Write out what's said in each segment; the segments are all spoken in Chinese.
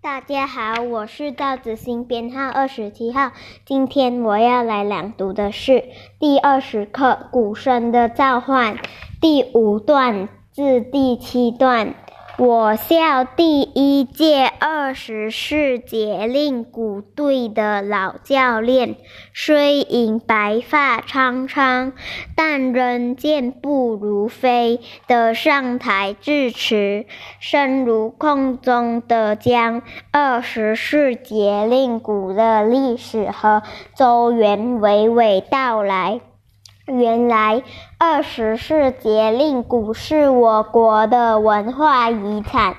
大家好，我是赵子欣，编号二十七号。今天我要来朗读的是第二十课《鼓声的召唤》第五段至第七段。我校第一届二十四节令鼓队的老教练，虽隐白发苍苍，但仍健步如飞地上台致辞，声如空中的将二十四节令鼓的历史和周缘娓娓道来。原来，二十四节令鼓是我国的文化遗产，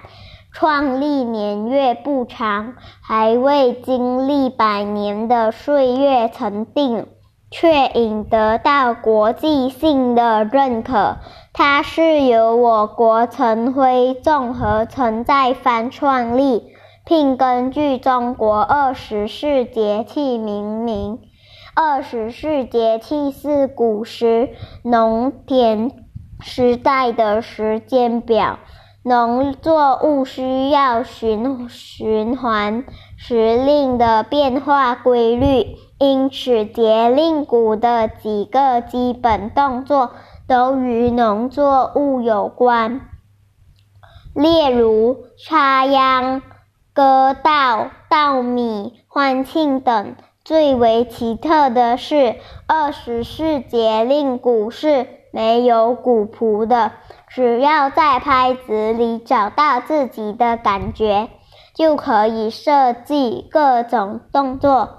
创立年月不长，还未经历百年的岁月沉淀，却已得到国际性的认可。它是由我国陈辉综合城寨藩创立，并根据中国二十四节气命名。二十四节气是古时农田时代的时间表，农作物需要循循环时令的变化规律，因此节令鼓的几个基本动作都与农作物有关，例如插秧、割稻、稻米、欢庆等。最为奇特的是，二十四节令鼓是没有鼓谱的，只要在拍子里找到自己的感觉，就可以设计各种动作。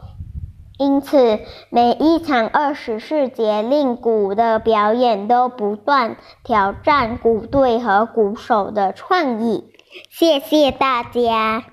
因此，每一场二十四节令鼓的表演都不断挑战鼓队和鼓手的创意。谢谢大家。